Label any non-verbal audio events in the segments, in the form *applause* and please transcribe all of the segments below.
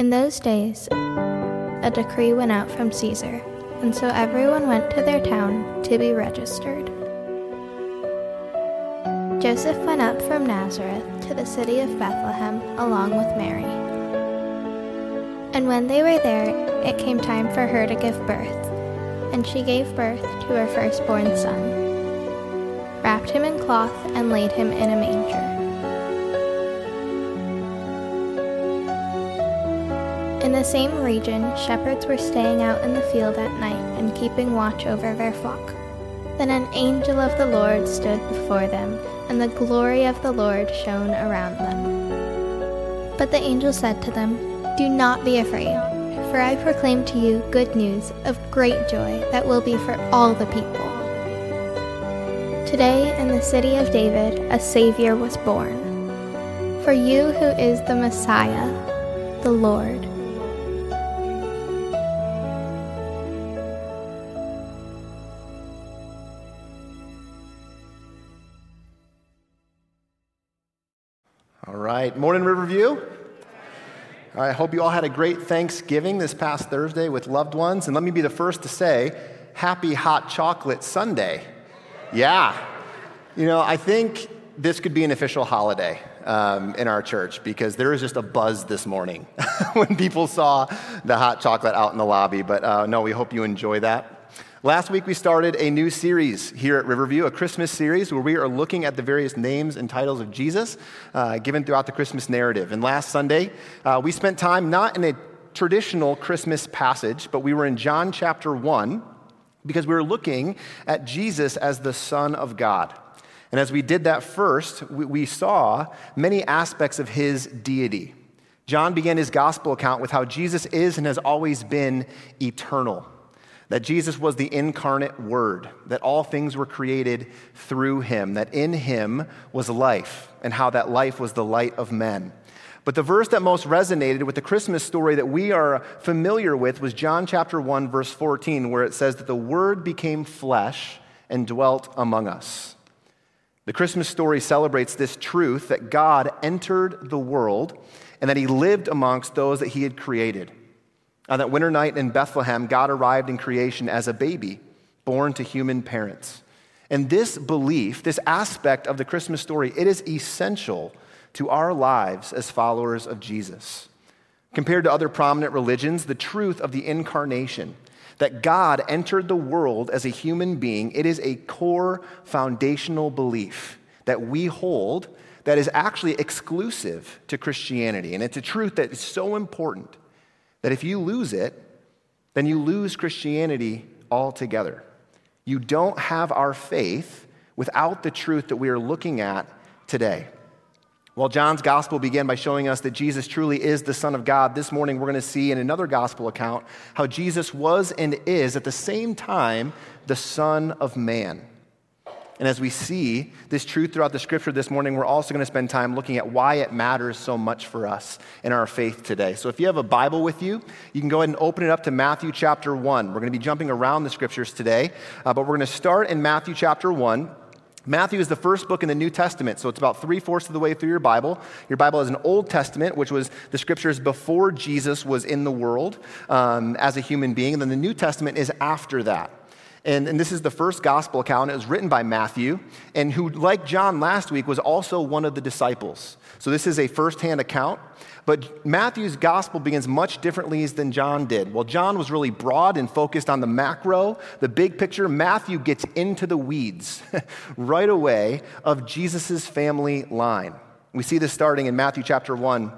In those days, a decree went out from Caesar, and so everyone went to their town to be registered. Joseph went up from Nazareth to the city of Bethlehem along with Mary. And when they were there, it came time for her to give birth, and she gave birth to her firstborn son, wrapped him in cloth, and laid him in a manger. In the same region, shepherds were staying out in the field at night and keeping watch over their flock. Then an angel of the Lord stood before them and the glory of the Lord shone around them. But the angel said to them, Do not be afraid, for I proclaim to you good news of great joy that will be for all the people. Today in the city of David a Savior was born. For you who is the Messiah, the Lord. All right. Morning, Riverview. I hope you all had a great Thanksgiving this past Thursday with loved ones. And let me be the first to say, Happy Hot Chocolate Sunday. Yeah. You know, I think this could be an official holiday um, in our church because there was just a buzz this morning *laughs* when people saw the hot chocolate out in the lobby. But uh, no, we hope you enjoy that. Last week, we started a new series here at Riverview, a Christmas series where we are looking at the various names and titles of Jesus uh, given throughout the Christmas narrative. And last Sunday, uh, we spent time not in a traditional Christmas passage, but we were in John chapter 1 because we were looking at Jesus as the Son of God. And as we did that first, we, we saw many aspects of his deity. John began his gospel account with how Jesus is and has always been eternal that Jesus was the incarnate Word, that all things were created through him, that in him was life, and how that life was the light of men. But the verse that most resonated with the Christmas story that we are familiar with was John chapter 1, verse 14, where it says that the Word became flesh and dwelt among us. The Christmas story celebrates this truth that God entered the world and that he lived amongst those that he had created. On that winter night in Bethlehem, God arrived in creation as a baby, born to human parents. And this belief, this aspect of the Christmas story, it is essential to our lives as followers of Jesus. Compared to other prominent religions, the truth of the incarnation, that God entered the world as a human being, it is a core foundational belief that we hold that is actually exclusive to Christianity. And it's a truth that is so important that if you lose it, then you lose Christianity altogether. You don't have our faith without the truth that we are looking at today. Well, John's gospel began by showing us that Jesus truly is the Son of God. This morning, we're going to see in another gospel account how Jesus was and is at the same time the Son of Man. And as we see this truth throughout the scripture this morning, we're also going to spend time looking at why it matters so much for us in our faith today. So if you have a Bible with you, you can go ahead and open it up to Matthew chapter 1. We're going to be jumping around the scriptures today, uh, but we're going to start in Matthew chapter 1. Matthew is the first book in the New Testament, so it's about three fourths of the way through your Bible. Your Bible is an Old Testament, which was the scriptures before Jesus was in the world um, as a human being, and then the New Testament is after that. And, and, this is the first gospel account. It was written by Matthew, and who, like John last week, was also one of the disciples. So this is a firsthand account. But Matthew's gospel begins much differently than John did. Well, John was really broad and focused on the macro, the big picture. Matthew gets into the weeds *laughs* right away of Jesus' family line. We see this starting in Matthew chapter 1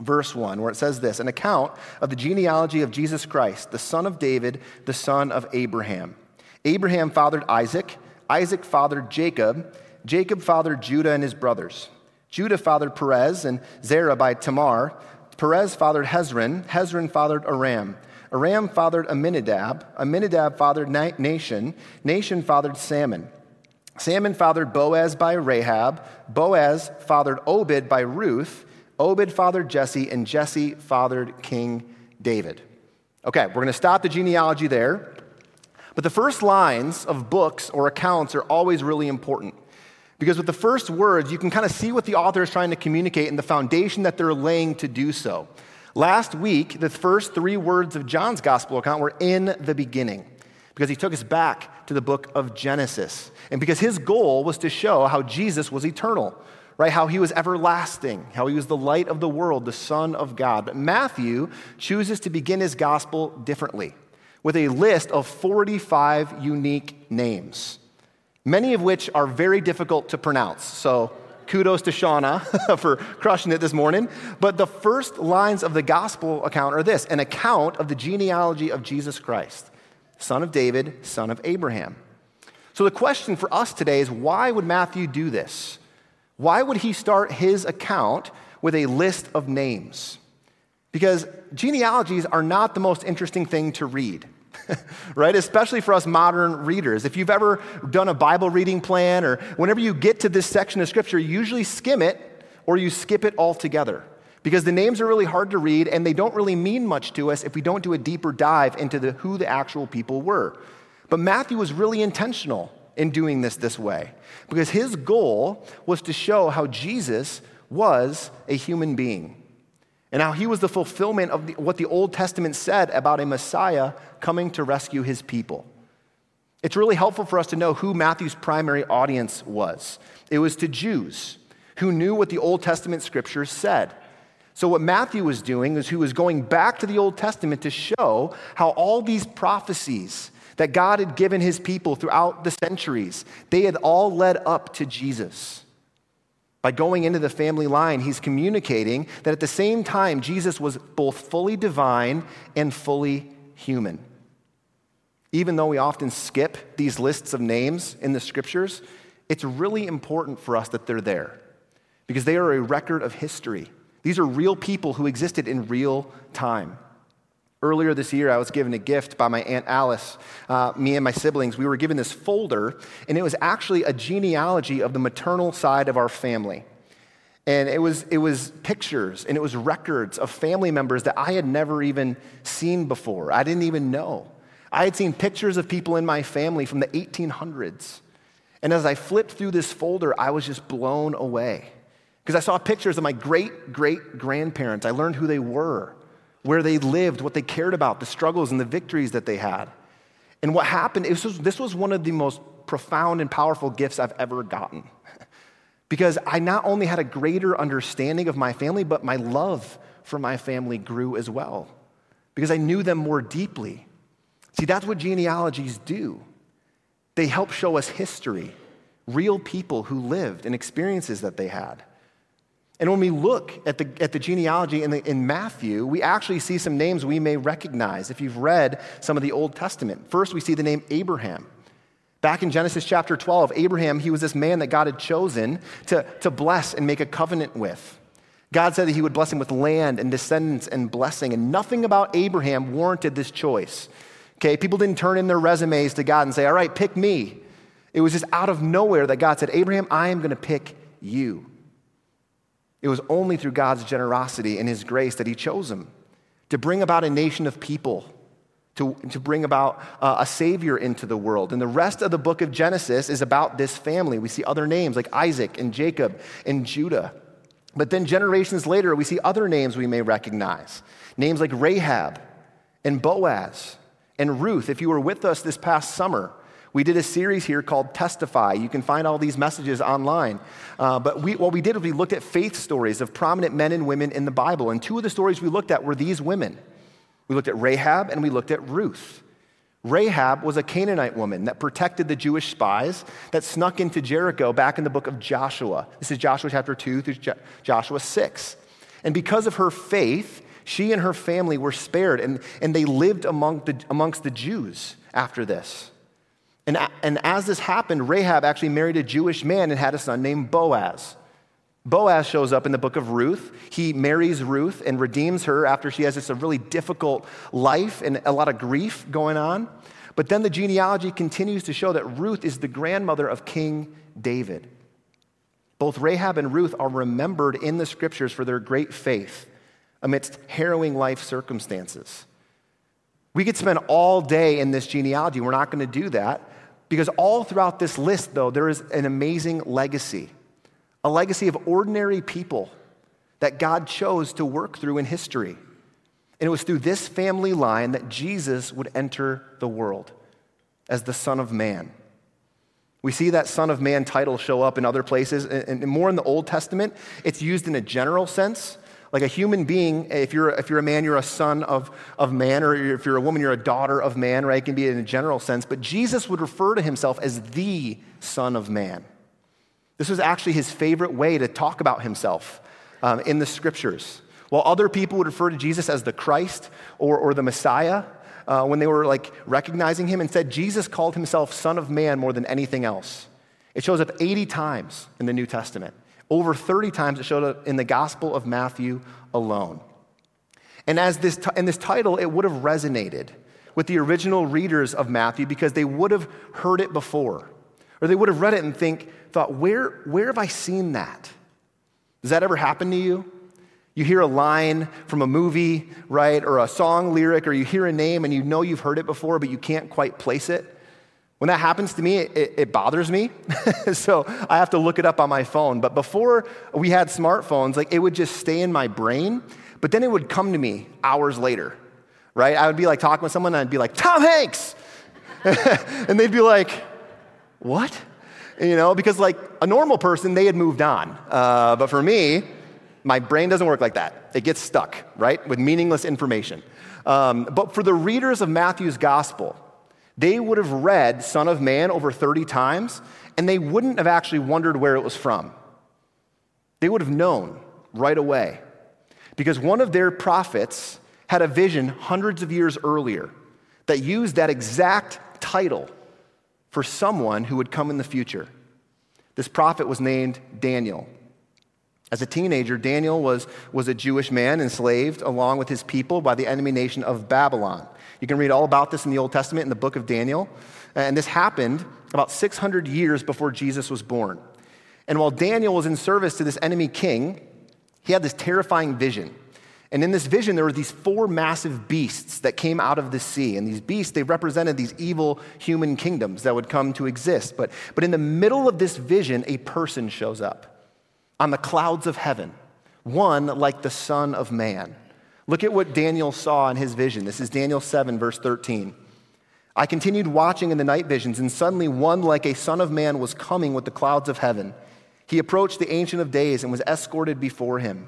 verse 1, where it says this an account of the genealogy of Jesus Christ, the son of David, the son of Abraham. Abraham fathered Isaac, Isaac fathered Jacob, Jacob fathered Judah and his brothers. Judah fathered Perez and Zerah by Tamar. Perez fathered Hezron, Hezron fathered Aram. Aram fathered Amminadab, Amminadab fathered Nahshon, Nahshon fathered Salmon. Salmon fathered Boaz by Rahab, Boaz fathered Obed by Ruth, Obed fathered Jesse, and Jesse fathered King David. Okay, we're going to stop the genealogy there. But the first lines of books or accounts are always really important. Because with the first words, you can kind of see what the author is trying to communicate and the foundation that they're laying to do so. Last week, the first three words of John's gospel account were in the beginning because he took us back to the book of Genesis. And because his goal was to show how Jesus was eternal, right? How he was everlasting, how he was the light of the world, the Son of God. But Matthew chooses to begin his gospel differently with a list of 45 unique names, many of which are very difficult to pronounce. So, kudos to Shauna *laughs* for crushing it this morning. But the first lines of the gospel account are this an account of the genealogy of Jesus Christ, son of David, son of Abraham. So, the question for us today is why would Matthew do this? Why would he start his account with a list of names? Because genealogies are not the most interesting thing to read. *laughs* right? Especially for us modern readers. If you've ever done a Bible reading plan or whenever you get to this section of Scripture, you usually skim it or you skip it altogether because the names are really hard to read and they don't really mean much to us if we don't do a deeper dive into the, who the actual people were. But Matthew was really intentional in doing this this way because his goal was to show how Jesus was a human being and how he was the fulfillment of the, what the Old Testament said about a Messiah coming to rescue his people. It's really helpful for us to know who Matthew's primary audience was. It was to Jews who knew what the Old Testament scriptures said. So, what Matthew was doing is he was going back to the Old Testament to show how all these prophecies that God had given his people throughout the centuries, they had all led up to Jesus. By going into the family line, he's communicating that at the same time, Jesus was both fully divine and fully human. Even though we often skip these lists of names in the scriptures, it's really important for us that they're there because they are a record of history. These are real people who existed in real time. Earlier this year, I was given a gift by my Aunt Alice. Uh, me and my siblings, we were given this folder, and it was actually a genealogy of the maternal side of our family. And it was, it was pictures and it was records of family members that I had never even seen before. I didn't even know. I had seen pictures of people in my family from the 1800s. And as I flipped through this folder, I was just blown away. Because I saw pictures of my great great grandparents. I learned who they were where they lived, what they cared about, the struggles and the victories that they had. And what happened, was, this was one of the most profound and powerful gifts I've ever gotten. *laughs* because I not only had a greater understanding of my family, but my love for my family grew as well. Because I knew them more deeply. See, that's what genealogies do. They help show us history, real people who lived and experiences that they had. And when we look at the, at the genealogy in, the, in Matthew, we actually see some names we may recognize if you've read some of the Old Testament. First, we see the name Abraham. Back in Genesis chapter 12, Abraham, he was this man that God had chosen to, to bless and make a covenant with. God said that he would bless him with land and descendants and blessing, and nothing about Abraham warranted this choice. Okay, people didn't turn in their resumes to God and say, All right, pick me. It was just out of nowhere that God said, Abraham, I am going to pick you. It was only through God's generosity and His grace that He chose him to bring about a nation of people, to, to bring about uh, a Savior into the world. And the rest of the book of Genesis is about this family. We see other names like Isaac and Jacob and Judah. But then generations later, we see other names we may recognize names like Rahab and Boaz and Ruth. If you were with us this past summer, we did a series here called Testify. You can find all these messages online. Uh, but we, what we did was we looked at faith stories of prominent men and women in the Bible. And two of the stories we looked at were these women. We looked at Rahab and we looked at Ruth. Rahab was a Canaanite woman that protected the Jewish spies that snuck into Jericho back in the book of Joshua. This is Joshua chapter 2 through Joshua 6. And because of her faith, she and her family were spared and, and they lived among the, amongst the Jews after this. And, and as this happened, Rahab actually married a Jewish man and had a son named Boaz. Boaz shows up in the book of Ruth. He marries Ruth and redeems her after she has this really difficult life and a lot of grief going on. But then the genealogy continues to show that Ruth is the grandmother of King David. Both Rahab and Ruth are remembered in the scriptures for their great faith amidst harrowing life circumstances. We could spend all day in this genealogy. We're not going to do that. Because all throughout this list, though, there is an amazing legacy a legacy of ordinary people that God chose to work through in history. And it was through this family line that Jesus would enter the world as the Son of Man. We see that Son of Man title show up in other places, and more in the Old Testament, it's used in a general sense. Like a human being, if you're, if you're a man, you're a son of, of man, or if you're a woman, you're a daughter of man, right? It can be in a general sense. But Jesus would refer to himself as the Son of Man. This was actually his favorite way to talk about himself um, in the scriptures. While other people would refer to Jesus as the Christ or, or the Messiah, uh, when they were like recognizing him, and said Jesus called himself Son of Man more than anything else. It shows up 80 times in the New Testament. Over 30 times it showed up in the Gospel of Matthew alone. And as this t- in this title, it would have resonated with the original readers of Matthew because they would have heard it before. Or they would have read it and think, thought, where, where have I seen that? Does that ever happen to you? You hear a line from a movie, right, or a song lyric, or you hear a name and you know you've heard it before, but you can't quite place it. When that happens to me, it, it bothers me. *laughs* so I have to look it up on my phone. But before we had smartphones, like it would just stay in my brain, but then it would come to me hours later, right? I would be like talking with someone and I'd be like, Tom Hanks! *laughs* and they'd be like, what? You know, because like a normal person, they had moved on. Uh, but for me, my brain doesn't work like that. It gets stuck, right, with meaningless information. Um, but for the readers of Matthew's gospel, they would have read Son of Man over 30 times, and they wouldn't have actually wondered where it was from. They would have known right away. Because one of their prophets had a vision hundreds of years earlier that used that exact title for someone who would come in the future. This prophet was named Daniel. As a teenager, Daniel was, was a Jewish man enslaved along with his people by the enemy nation of Babylon. You can read all about this in the Old Testament in the book of Daniel. And this happened about 600 years before Jesus was born. And while Daniel was in service to this enemy king, he had this terrifying vision. And in this vision, there were these four massive beasts that came out of the sea. And these beasts, they represented these evil human kingdoms that would come to exist. But, but in the middle of this vision, a person shows up on the clouds of heaven, one like the Son of Man. Look at what Daniel saw in his vision. This is Daniel 7, verse 13. I continued watching in the night visions, and suddenly one like a Son of Man was coming with the clouds of heaven. He approached the Ancient of Days and was escorted before him.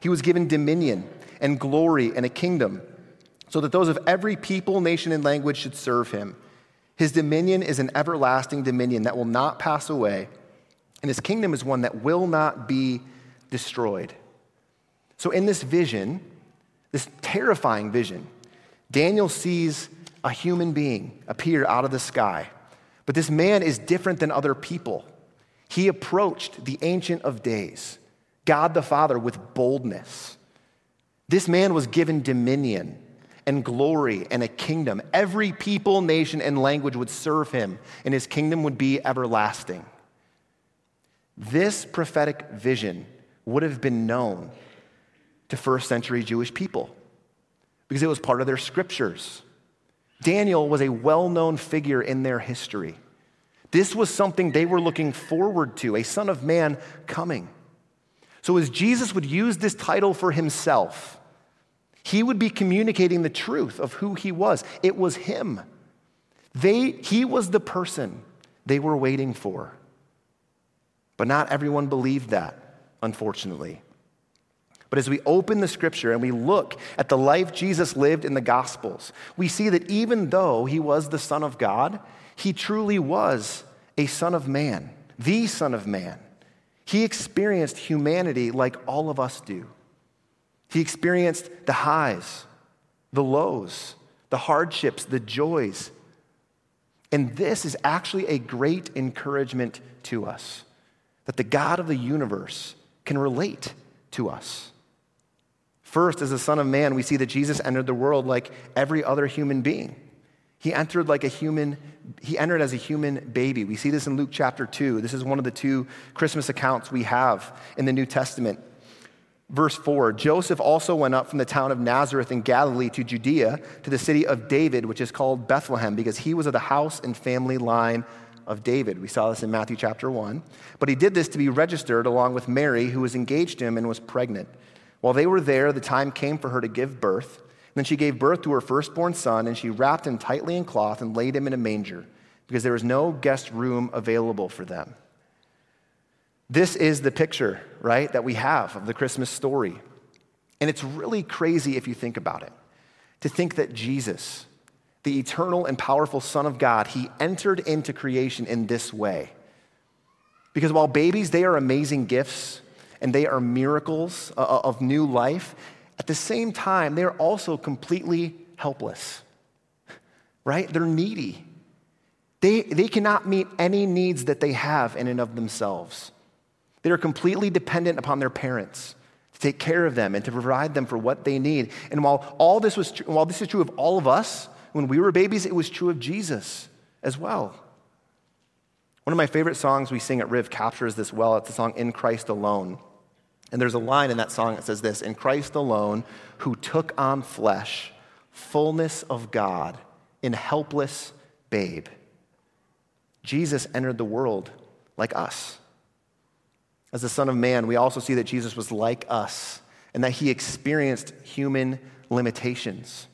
He was given dominion and glory and a kingdom, so that those of every people, nation, and language should serve him. His dominion is an everlasting dominion that will not pass away and his kingdom is one that will not be destroyed. So, in this vision, this terrifying vision, Daniel sees a human being appear out of the sky. But this man is different than other people. He approached the Ancient of Days, God the Father, with boldness. This man was given dominion and glory and a kingdom. Every people, nation, and language would serve him, and his kingdom would be everlasting. This prophetic vision would have been known to first century Jewish people because it was part of their scriptures. Daniel was a well known figure in their history. This was something they were looking forward to, a Son of Man coming. So, as Jesus would use this title for himself, he would be communicating the truth of who he was. It was him. They, he was the person they were waiting for. But not everyone believed that, unfortunately. But as we open the scripture and we look at the life Jesus lived in the Gospels, we see that even though he was the Son of God, he truly was a Son of Man, the Son of Man. He experienced humanity like all of us do. He experienced the highs, the lows, the hardships, the joys. And this is actually a great encouragement to us that the God of the universe can relate to us. First, as the Son of Man, we see that Jesus entered the world like every other human being. He entered like a human, he entered as a human baby. We see this in Luke chapter 2. This is one of the two Christmas accounts we have in the New Testament. Verse 4 Joseph also went up from the town of Nazareth in Galilee to Judea, to the city of David, which is called Bethlehem, because he was of the house and family line of David. We saw this in Matthew chapter 1. But he did this to be registered along with Mary, who was engaged to him and was pregnant. While they were there, the time came for her to give birth. Then she gave birth to her firstborn son, and she wrapped him tightly in cloth and laid him in a manger, because there was no guest room available for them. This is the picture, right, that we have of the Christmas story. And it's really crazy if you think about it to think that Jesus, the eternal and powerful Son of God, he entered into creation in this way. Because while babies, they are amazing gifts and they are miracles uh, uh, of new life, at the same time, they're also completely helpless, right? They're needy. They, they cannot meet any needs that they have in and of themselves. They are completely dependent upon their parents to take care of them and to provide them for what they need. And while all this was while this is true of all of us, when we were babies, it was true of Jesus as well. One of my favorite songs we sing at Riv captures this well. It's the song In Christ Alone. And there's a line in that song that says this In Christ alone, who took on flesh, fullness of God, in helpless babe. Jesus entered the world like us. As the Son of Man, we also see that Jesus was like us and that he experienced human limitations.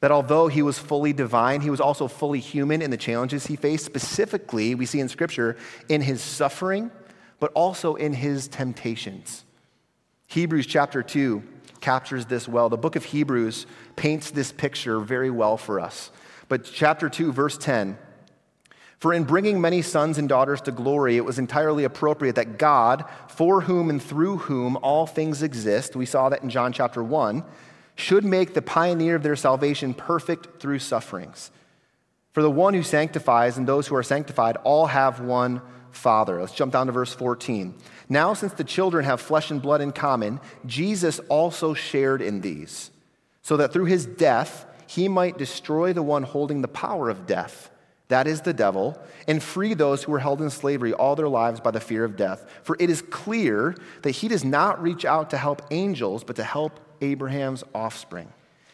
That although he was fully divine, he was also fully human in the challenges he faced. Specifically, we see in Scripture in his suffering but also in his temptations. Hebrews chapter 2 captures this well. The book of Hebrews paints this picture very well for us. But chapter 2, verse 10 For in bringing many sons and daughters to glory, it was entirely appropriate that God, for whom and through whom all things exist, we saw that in John chapter 1, should make the pioneer of their salvation perfect through sufferings. For the one who sanctifies and those who are sanctified all have one Father. Let's jump down to verse 14. Now, since the children have flesh and blood in common, Jesus also shared in these, so that through his death he might destroy the one holding the power of death, that is the devil, and free those who were held in slavery all their lives by the fear of death. For it is clear that he does not reach out to help angels, but to help Abraham's offspring.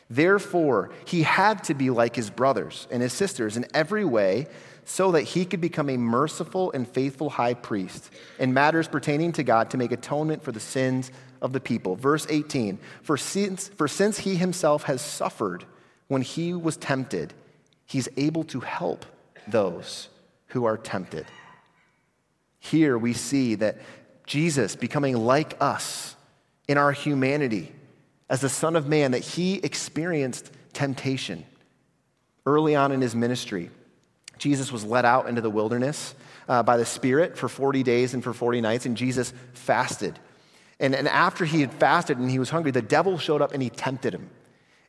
Therefore, he had to be like his brothers and his sisters in every way so that he could become a merciful and faithful high priest in matters pertaining to God to make atonement for the sins of the people. Verse 18 For since, for since he himself has suffered when he was tempted, he's able to help those who are tempted. Here we see that Jesus becoming like us in our humanity as the Son of Man, that he experienced temptation early on in his ministry. Jesus was led out into the wilderness uh, by the Spirit for 40 days and for 40 nights, and Jesus fasted. And, and after he had fasted and he was hungry, the devil showed up and he tempted him.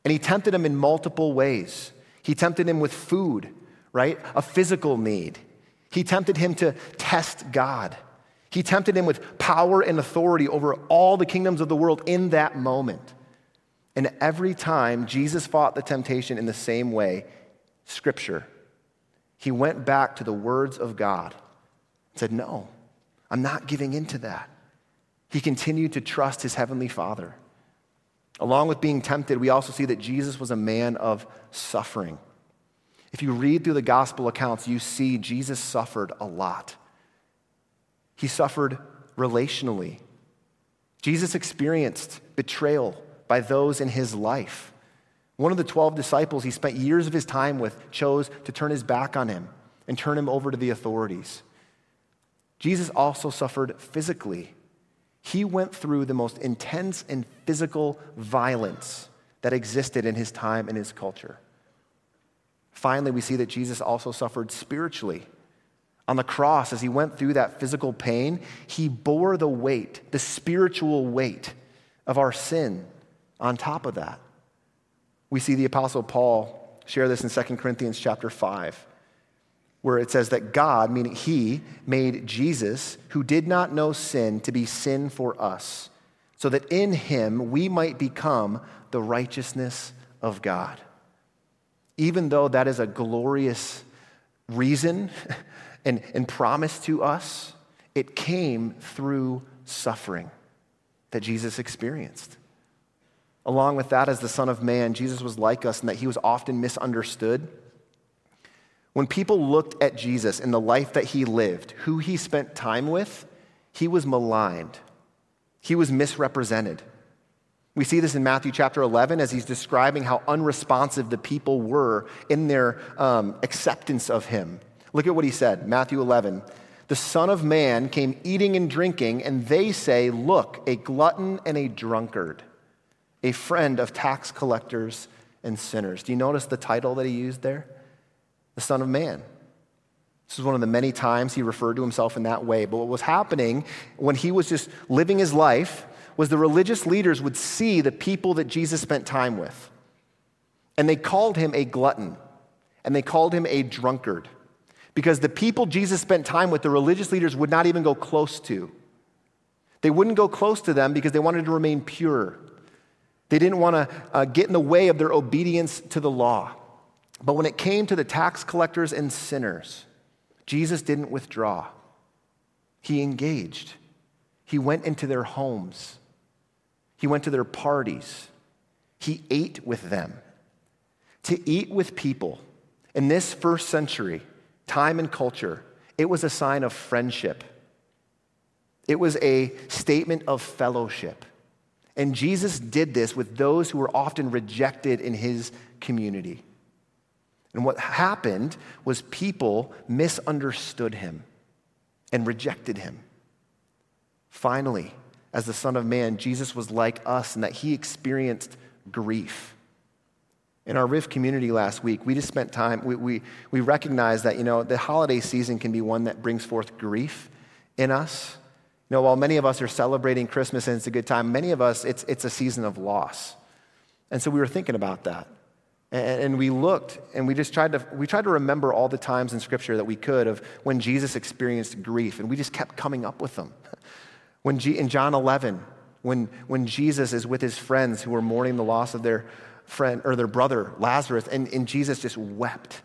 And he tempted him in multiple ways. He tempted him with food, right? A physical need. He tempted him to test God. He tempted him with power and authority over all the kingdoms of the world in that moment. And every time Jesus fought the temptation in the same way, Scripture he went back to the words of God and said, No, I'm not giving in to that. He continued to trust his heavenly Father. Along with being tempted, we also see that Jesus was a man of suffering. If you read through the gospel accounts, you see Jesus suffered a lot. He suffered relationally. Jesus experienced betrayal by those in his life. One of the 12 disciples he spent years of his time with chose to turn his back on him and turn him over to the authorities. Jesus also suffered physically. He went through the most intense and physical violence that existed in his time and his culture. Finally, we see that Jesus also suffered spiritually. On the cross, as he went through that physical pain, he bore the weight, the spiritual weight of our sin on top of that. We see the apostle Paul share this in 2 Corinthians chapter 5 where it says that God, meaning he, made Jesus, who did not know sin, to be sin for us, so that in him we might become the righteousness of God. Even though that is a glorious reason *laughs* and, and promise to us, it came through suffering that Jesus experienced. Along with that, as the Son of Man, Jesus was like us in that he was often misunderstood. When people looked at Jesus and the life that he lived, who he spent time with, he was maligned. He was misrepresented. We see this in Matthew chapter 11 as he's describing how unresponsive the people were in their um, acceptance of him. Look at what he said Matthew 11. The Son of Man came eating and drinking, and they say, Look, a glutton and a drunkard, a friend of tax collectors and sinners. Do you notice the title that he used there? The Son of Man. This is one of the many times he referred to himself in that way. But what was happening when he was just living his life was the religious leaders would see the people that Jesus spent time with. And they called him a glutton, and they called him a drunkard. Because the people Jesus spent time with, the religious leaders would not even go close to. They wouldn't go close to them because they wanted to remain pure. They didn't want to uh, get in the way of their obedience to the law. But when it came to the tax collectors and sinners, Jesus didn't withdraw. He engaged. He went into their homes. He went to their parties. He ate with them. To eat with people in this first century, time and culture, it was a sign of friendship. It was a statement of fellowship. And Jesus did this with those who were often rejected in his community. And what happened was people misunderstood him and rejected him. Finally, as the Son of Man, Jesus was like us in that he experienced grief. In our Riv community last week, we just spent time, we, we, we recognized that, you know, the holiday season can be one that brings forth grief in us. You know, while many of us are celebrating Christmas and it's a good time, many of us, it's, it's a season of loss. And so we were thinking about that. And we looked and we just tried to, we tried to remember all the times in Scripture that we could of when Jesus experienced grief, and we just kept coming up with them. *laughs* When G, in John 11, when, when Jesus is with his friends who are mourning the loss of their friend or their brother, Lazarus, and, and Jesus just wept.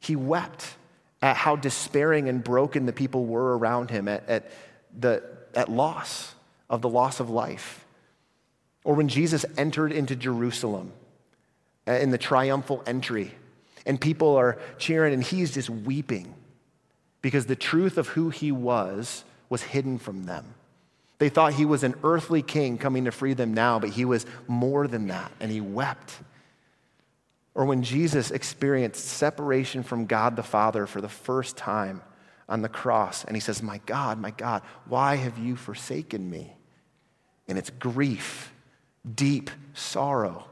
He wept at how despairing and broken the people were around him, at, at, the, at loss of the loss of life. Or when Jesus entered into Jerusalem uh, in the triumphal entry, and people are cheering, and he's just weeping because the truth of who he was was hidden from them. They thought he was an earthly king coming to free them now, but he was more than that, and he wept. Or when Jesus experienced separation from God the Father for the first time on the cross, and he says, My God, my God, why have you forsaken me? And it's grief, deep sorrow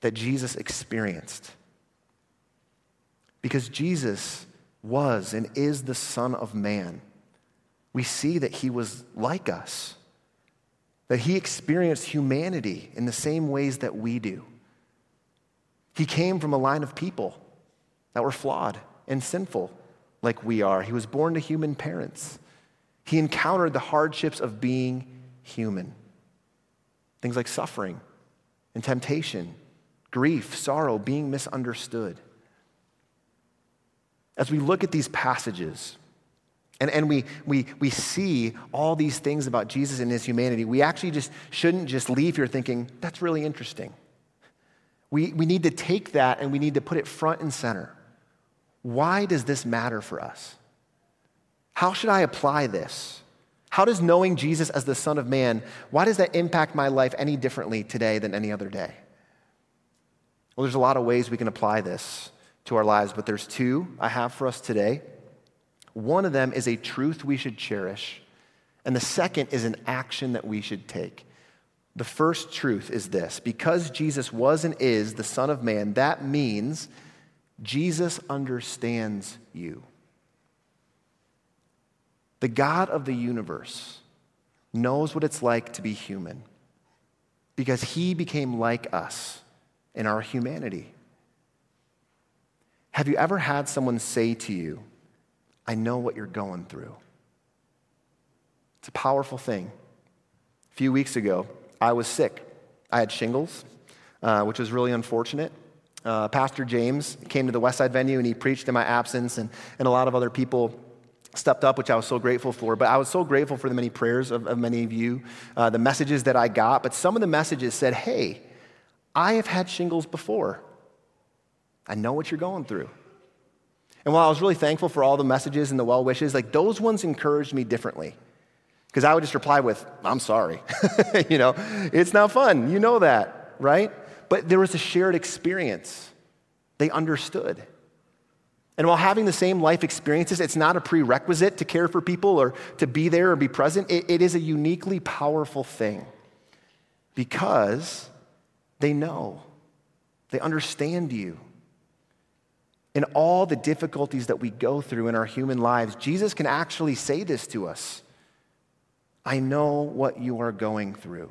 that Jesus experienced. Because Jesus was and is the Son of Man, we see that he was like us, that he experienced humanity in the same ways that we do. He came from a line of people that were flawed and sinful like we are. He was born to human parents. He encountered the hardships of being human. Things like suffering and temptation grief, sorrow, being misunderstood. As we look at these passages, and, and we, we, we see all these things about Jesus and his humanity, we actually just shouldn't just leave here thinking, that's really interesting. We, we need to take that and we need to put it front and center. Why does this matter for us? How should I apply this? How does knowing Jesus as the Son of Man, why does that impact my life any differently today than any other day? Well, there's a lot of ways we can apply this to our lives, but there's two I have for us today. One of them is a truth we should cherish, and the second is an action that we should take. The first truth is this because Jesus was and is the Son of Man, that means Jesus understands you. The God of the universe knows what it's like to be human because he became like us in our humanity. Have you ever had someone say to you, I know what you're going through? It's a powerful thing. A few weeks ago, I was sick. I had shingles, uh, which was really unfortunate. Uh, Pastor James came to the Westside venue and he preached in my absence, and, and a lot of other people stepped up, which I was so grateful for. But I was so grateful for the many prayers of, of many of you, uh, the messages that I got. But some of the messages said, hey, I have had shingles before. I know what you're going through. And while I was really thankful for all the messages and the well wishes, like those ones encouraged me differently. Because I would just reply with, I'm sorry. *laughs* you know, it's not fun. You know that, right? But there was a shared experience. They understood. And while having the same life experiences, it's not a prerequisite to care for people or to be there or be present. it, it is a uniquely powerful thing because they know, they understand you. In all the difficulties that we go through in our human lives, Jesus can actually say this to us I know what you are going through.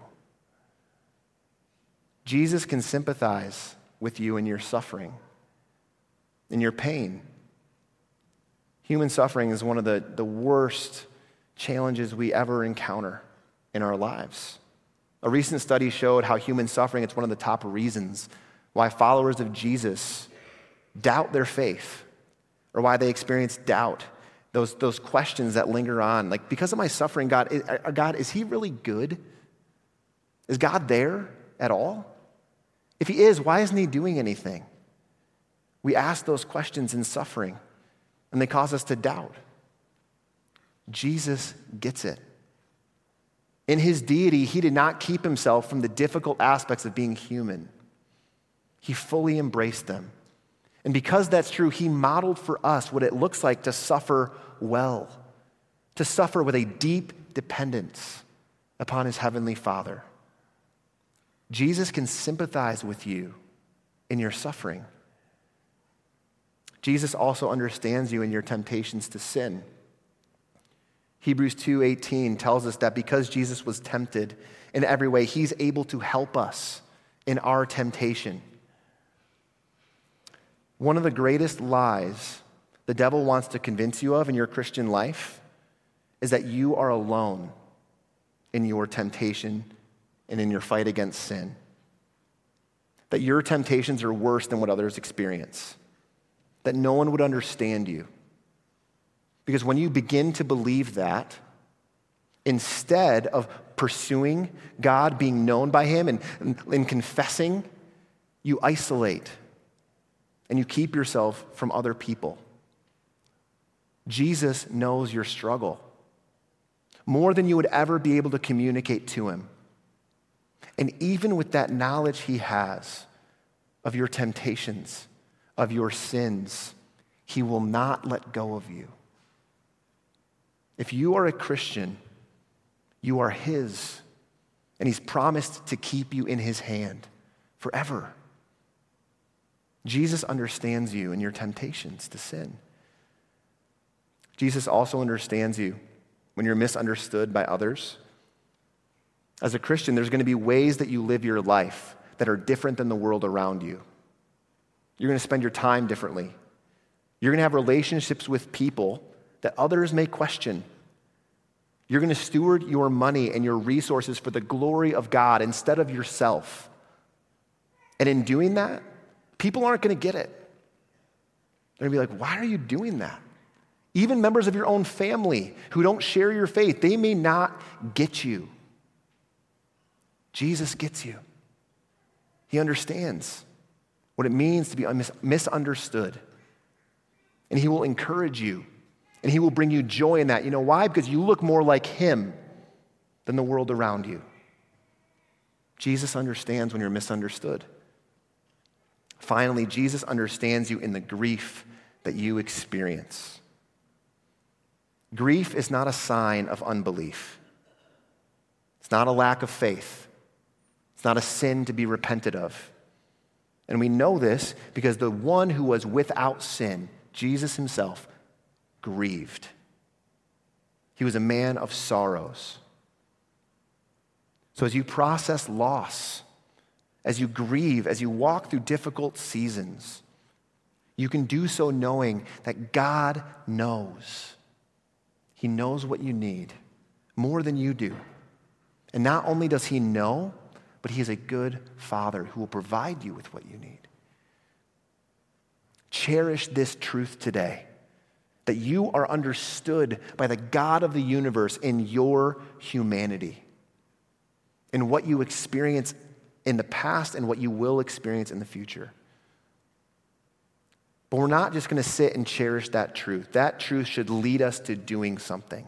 Jesus can sympathize with you in your suffering, in your pain. Human suffering is one of the, the worst challenges we ever encounter in our lives. A recent study showed how human suffering is one of the top reasons why followers of Jesus doubt their faith or why they experience doubt. Those, those questions that linger on. Like, because of my suffering, God, uh, God, is He really good? Is God there at all? If He is, why isn't He doing anything? We ask those questions in suffering and they cause us to doubt. Jesus gets it. In his deity, he did not keep himself from the difficult aspects of being human. He fully embraced them. And because that's true, he modeled for us what it looks like to suffer well, to suffer with a deep dependence upon his heavenly Father. Jesus can sympathize with you in your suffering. Jesus also understands you in your temptations to sin. Hebrews 2:18 tells us that because Jesus was tempted in every way, he's able to help us in our temptation. One of the greatest lies the devil wants to convince you of in your Christian life is that you are alone in your temptation and in your fight against sin. That your temptations are worse than what others experience that no one would understand you. Because when you begin to believe that, instead of pursuing God, being known by Him, and, and, confessing, you isolate and you keep yourself from other people. Jesus knows your struggle more than you would ever be able to communicate to Him. And even with that knowledge He has of your temptations, of your sins, he will not let go of you. If you are a Christian, you are his, and he's promised to keep you in his hand forever. Jesus understands you and your temptations to sin. Jesus also understands you when you're misunderstood by others. As a Christian, there's going to be ways that you live your life that are different than the world around you. You're going to spend your time differently. You're going to have relationships with people that others may question. You're going to steward your money and your resources for the glory of God instead of yourself. And in doing that, people aren't going to get it. They're going to be like, why are you doing that? Even members of your own family who don't share your faith, they may not get you. Jesus gets you, He understands what it means to be misunderstood. And He will encourage you and He will bring you joy in that. You know why? Because you look more like Him than the world around you. Jesus understands when you're misunderstood. Finally, Jesus understands you in the grief that you experience. Grief is not a sign of unbelief. It's not a lack of faith. It's not a sin to be repented of. And we know this because the one who was without sin, Jesus himself, grieved. He was a man of sorrows. So as you process loss, as you grieve, as you walk through difficult seasons, you can do so knowing that God knows. He knows what you need more than you do. And not only does He know, but He is a good Father who will provide you with what you need. Cherish this truth today that you are understood by the God of the universe in your humanity, in what you experience in the past and what you will experience in the future. But we're not just going to sit and cherish that truth. That truth should lead us to doing something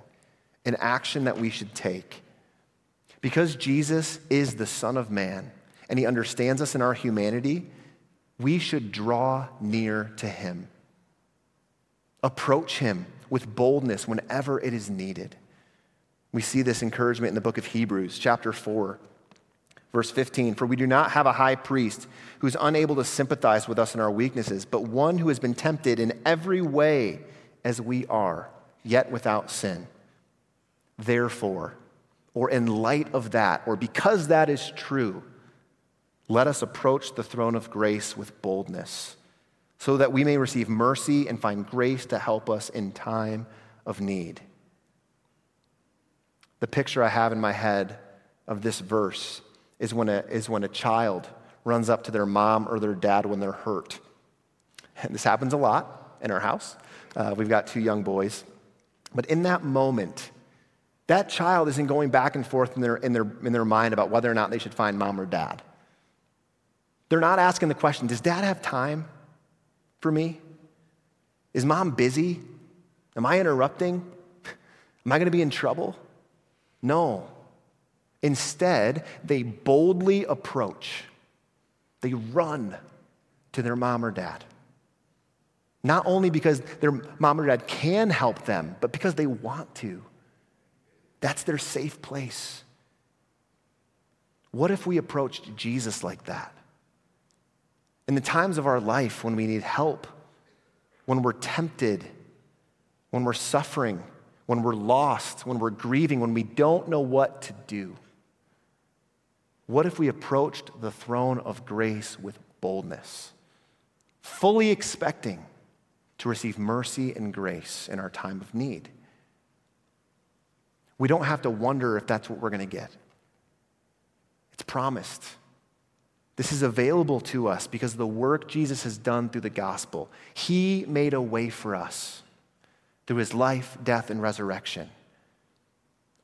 an action that we should take. Because Jesus is the Son of Man and he understands us in our humanity, we should draw near to him. Approach him with boldness whenever it is needed. We see this encouragement in the book of Hebrews, chapter 4, verse 15. For we do not have a high priest who's unable to sympathize with us in our weaknesses, but one who has been tempted in every way as we are, yet without sin. Therefore, or in light of that, or because that is true, let us approach the throne of grace with boldness, so that we may receive mercy and find grace to help us in time of need. The picture I have in my head of this verse is when a, is when a child runs up to their mom or their dad when they're hurt. And this happens a lot in our house. Uh, we've got two young boys. But in that moment, that child isn't going back and forth in their, in, their, in their mind about whether or not they should find mom or dad. They're not asking the question Does dad have time for me? Is mom busy? Am I interrupting? Am I going to be in trouble? No. Instead, they boldly approach, they run to their mom or dad. Not only because their mom or dad can help them, but because they want to. That's their safe place. What if we approached Jesus like that? In the times of our life when we need help, when we're tempted, when we're suffering, when we're lost, when we're grieving, when we don't know what to do. What if we approached the throne of grace with boldness, fully expecting to receive mercy and grace in our time of need? We don't have to wonder if that's what we're going to get. It's promised. This is available to us because of the work Jesus has done through the gospel. He made a way for us through his life, death, and resurrection.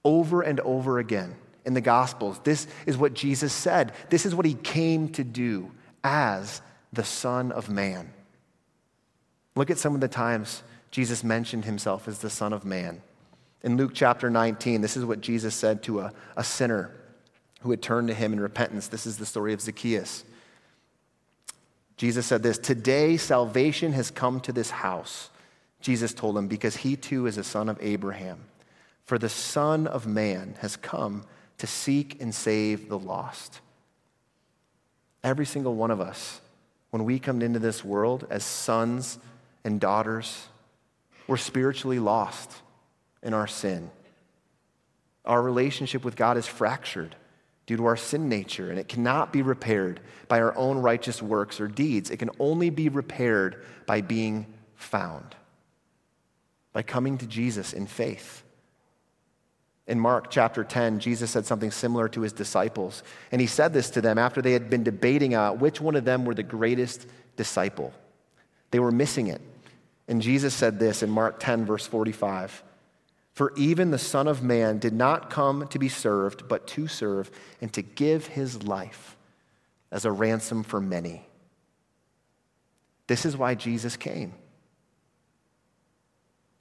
Over and over again in the gospels, this is what Jesus said. This is what he came to do as the Son of Man. Look at some of the times Jesus mentioned himself as the Son of Man. In Luke chapter 19, this is what Jesus said to a, a sinner who had turned to him in repentance. This is the story of Zacchaeus. Jesus said this Today salvation has come to this house, Jesus told him, because he too is a son of Abraham. For the Son of Man has come to seek and save the lost. Every single one of us, when we come into this world as sons and daughters, we're spiritually lost in our sin. Our relationship with God is fractured due to our sin nature, and it cannot be repaired by our own righteous works or deeds. It can only be repaired by being found, by coming to Jesus in faith. In Mark chapter 10, Jesus said something similar to his disciples. And he said this to them after they had been debating which one of them were the greatest disciple. They were missing it. And Jesus said this in Mark 10, verse 45 for even the Son of Man did not come to be served, but to serve and to give his life as a ransom for many. This is why Jesus came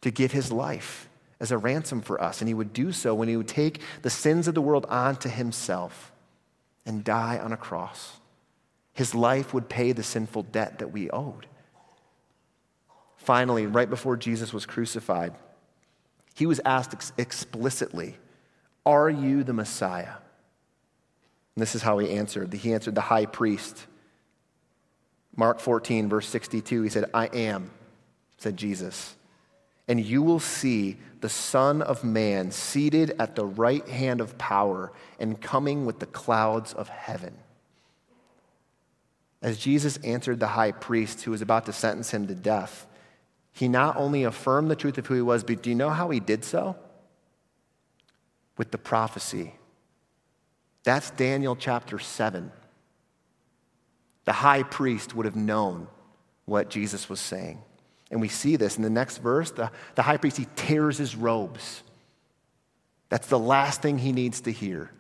to give his life as a ransom for us. And he would do so when he would take the sins of the world onto himself and die on a cross. His life would pay the sinful debt that we owed. Finally, right before Jesus was crucified, he was asked ex- explicitly, Are you the Messiah? And this is how he answered. He answered the high priest. Mark 14, verse 62, he said, I am, said Jesus. And you will see the Son of Man seated at the right hand of power and coming with the clouds of heaven. As Jesus answered the high priest who was about to sentence him to death, he not only affirmed the truth of who he was, but do you know how he did so? With the prophecy. That's Daniel chapter 7. The high priest would have known what Jesus was saying. And we see this in the next verse. The, the high priest, he tears his robes. That's the last thing he needs to hear.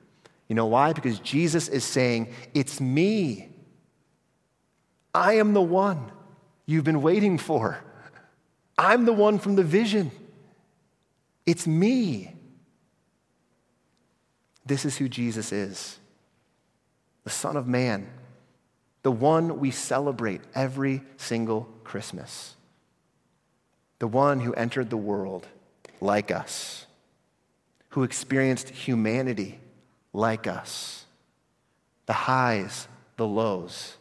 You know why? Because Jesus is saying, It's me. I am the one you've been waiting for. I'm the one from the vision. It's me. This is who Jesus is the Son of Man, the one we celebrate every single Christmas, the one who entered the world like us, who experienced humanity like us, the highs, the lows,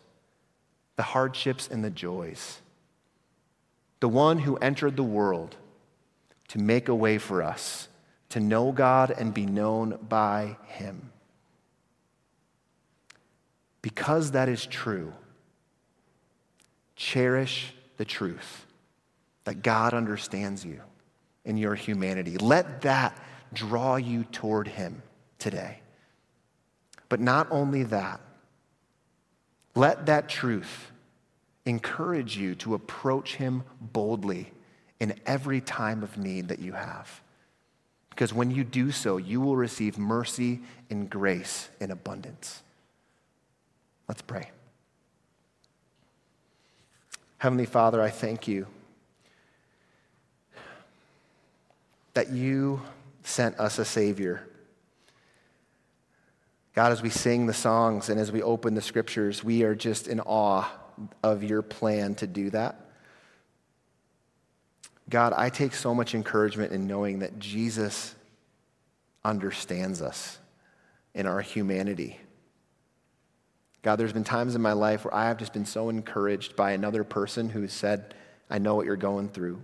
the hardships, and the joys, the one who entered the world to make a way for us to know God and be known by Him. Because that is true, cherish the truth that God understands you in your humanity. Let that draw you toward Him today. But not only that, let that truth encourage you to approach Him boldly in every time of need that you have. Because when you do so, you will receive mercy and grace in abundance. Let's pray. Heavenly Father, I thank you that you sent us a Savior. God, as we sing the songs and as we open the scriptures, we are just in awe of your plan to do that. God, I take so much encouragement in knowing that Jesus understands us in our humanity. God, there's been times in my life where I have just been so encouraged by another person who said, I know what you're going through.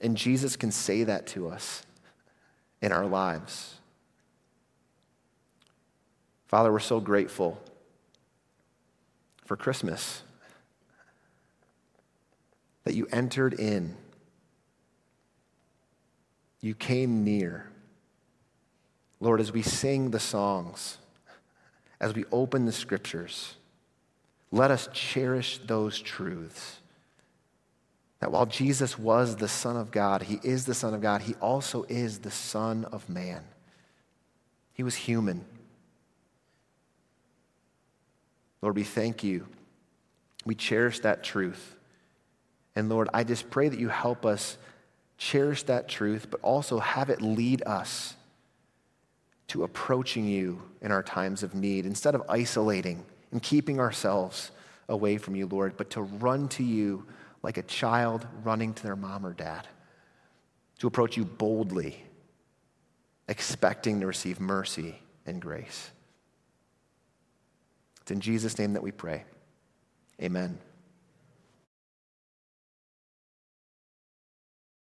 And Jesus can say that to us in our lives. Father, we're so grateful for Christmas that you entered in you came near. Lord, as we sing the songs, as we open the scriptures, let us cherish those truths. That while Jesus was the Son of God, He is the Son of God, He also is the Son of Man. He was human. Lord, we thank you. We cherish that truth. And Lord, I just pray that you help us cherish that truth, but also have it lead us to approaching you in our times of need instead of isolating and keeping ourselves away from you, Lord, but to run to you like a child running to their mom or dad, to approach you boldly, expecting to receive mercy and grace. It's in Jesus' name that we pray. Amen.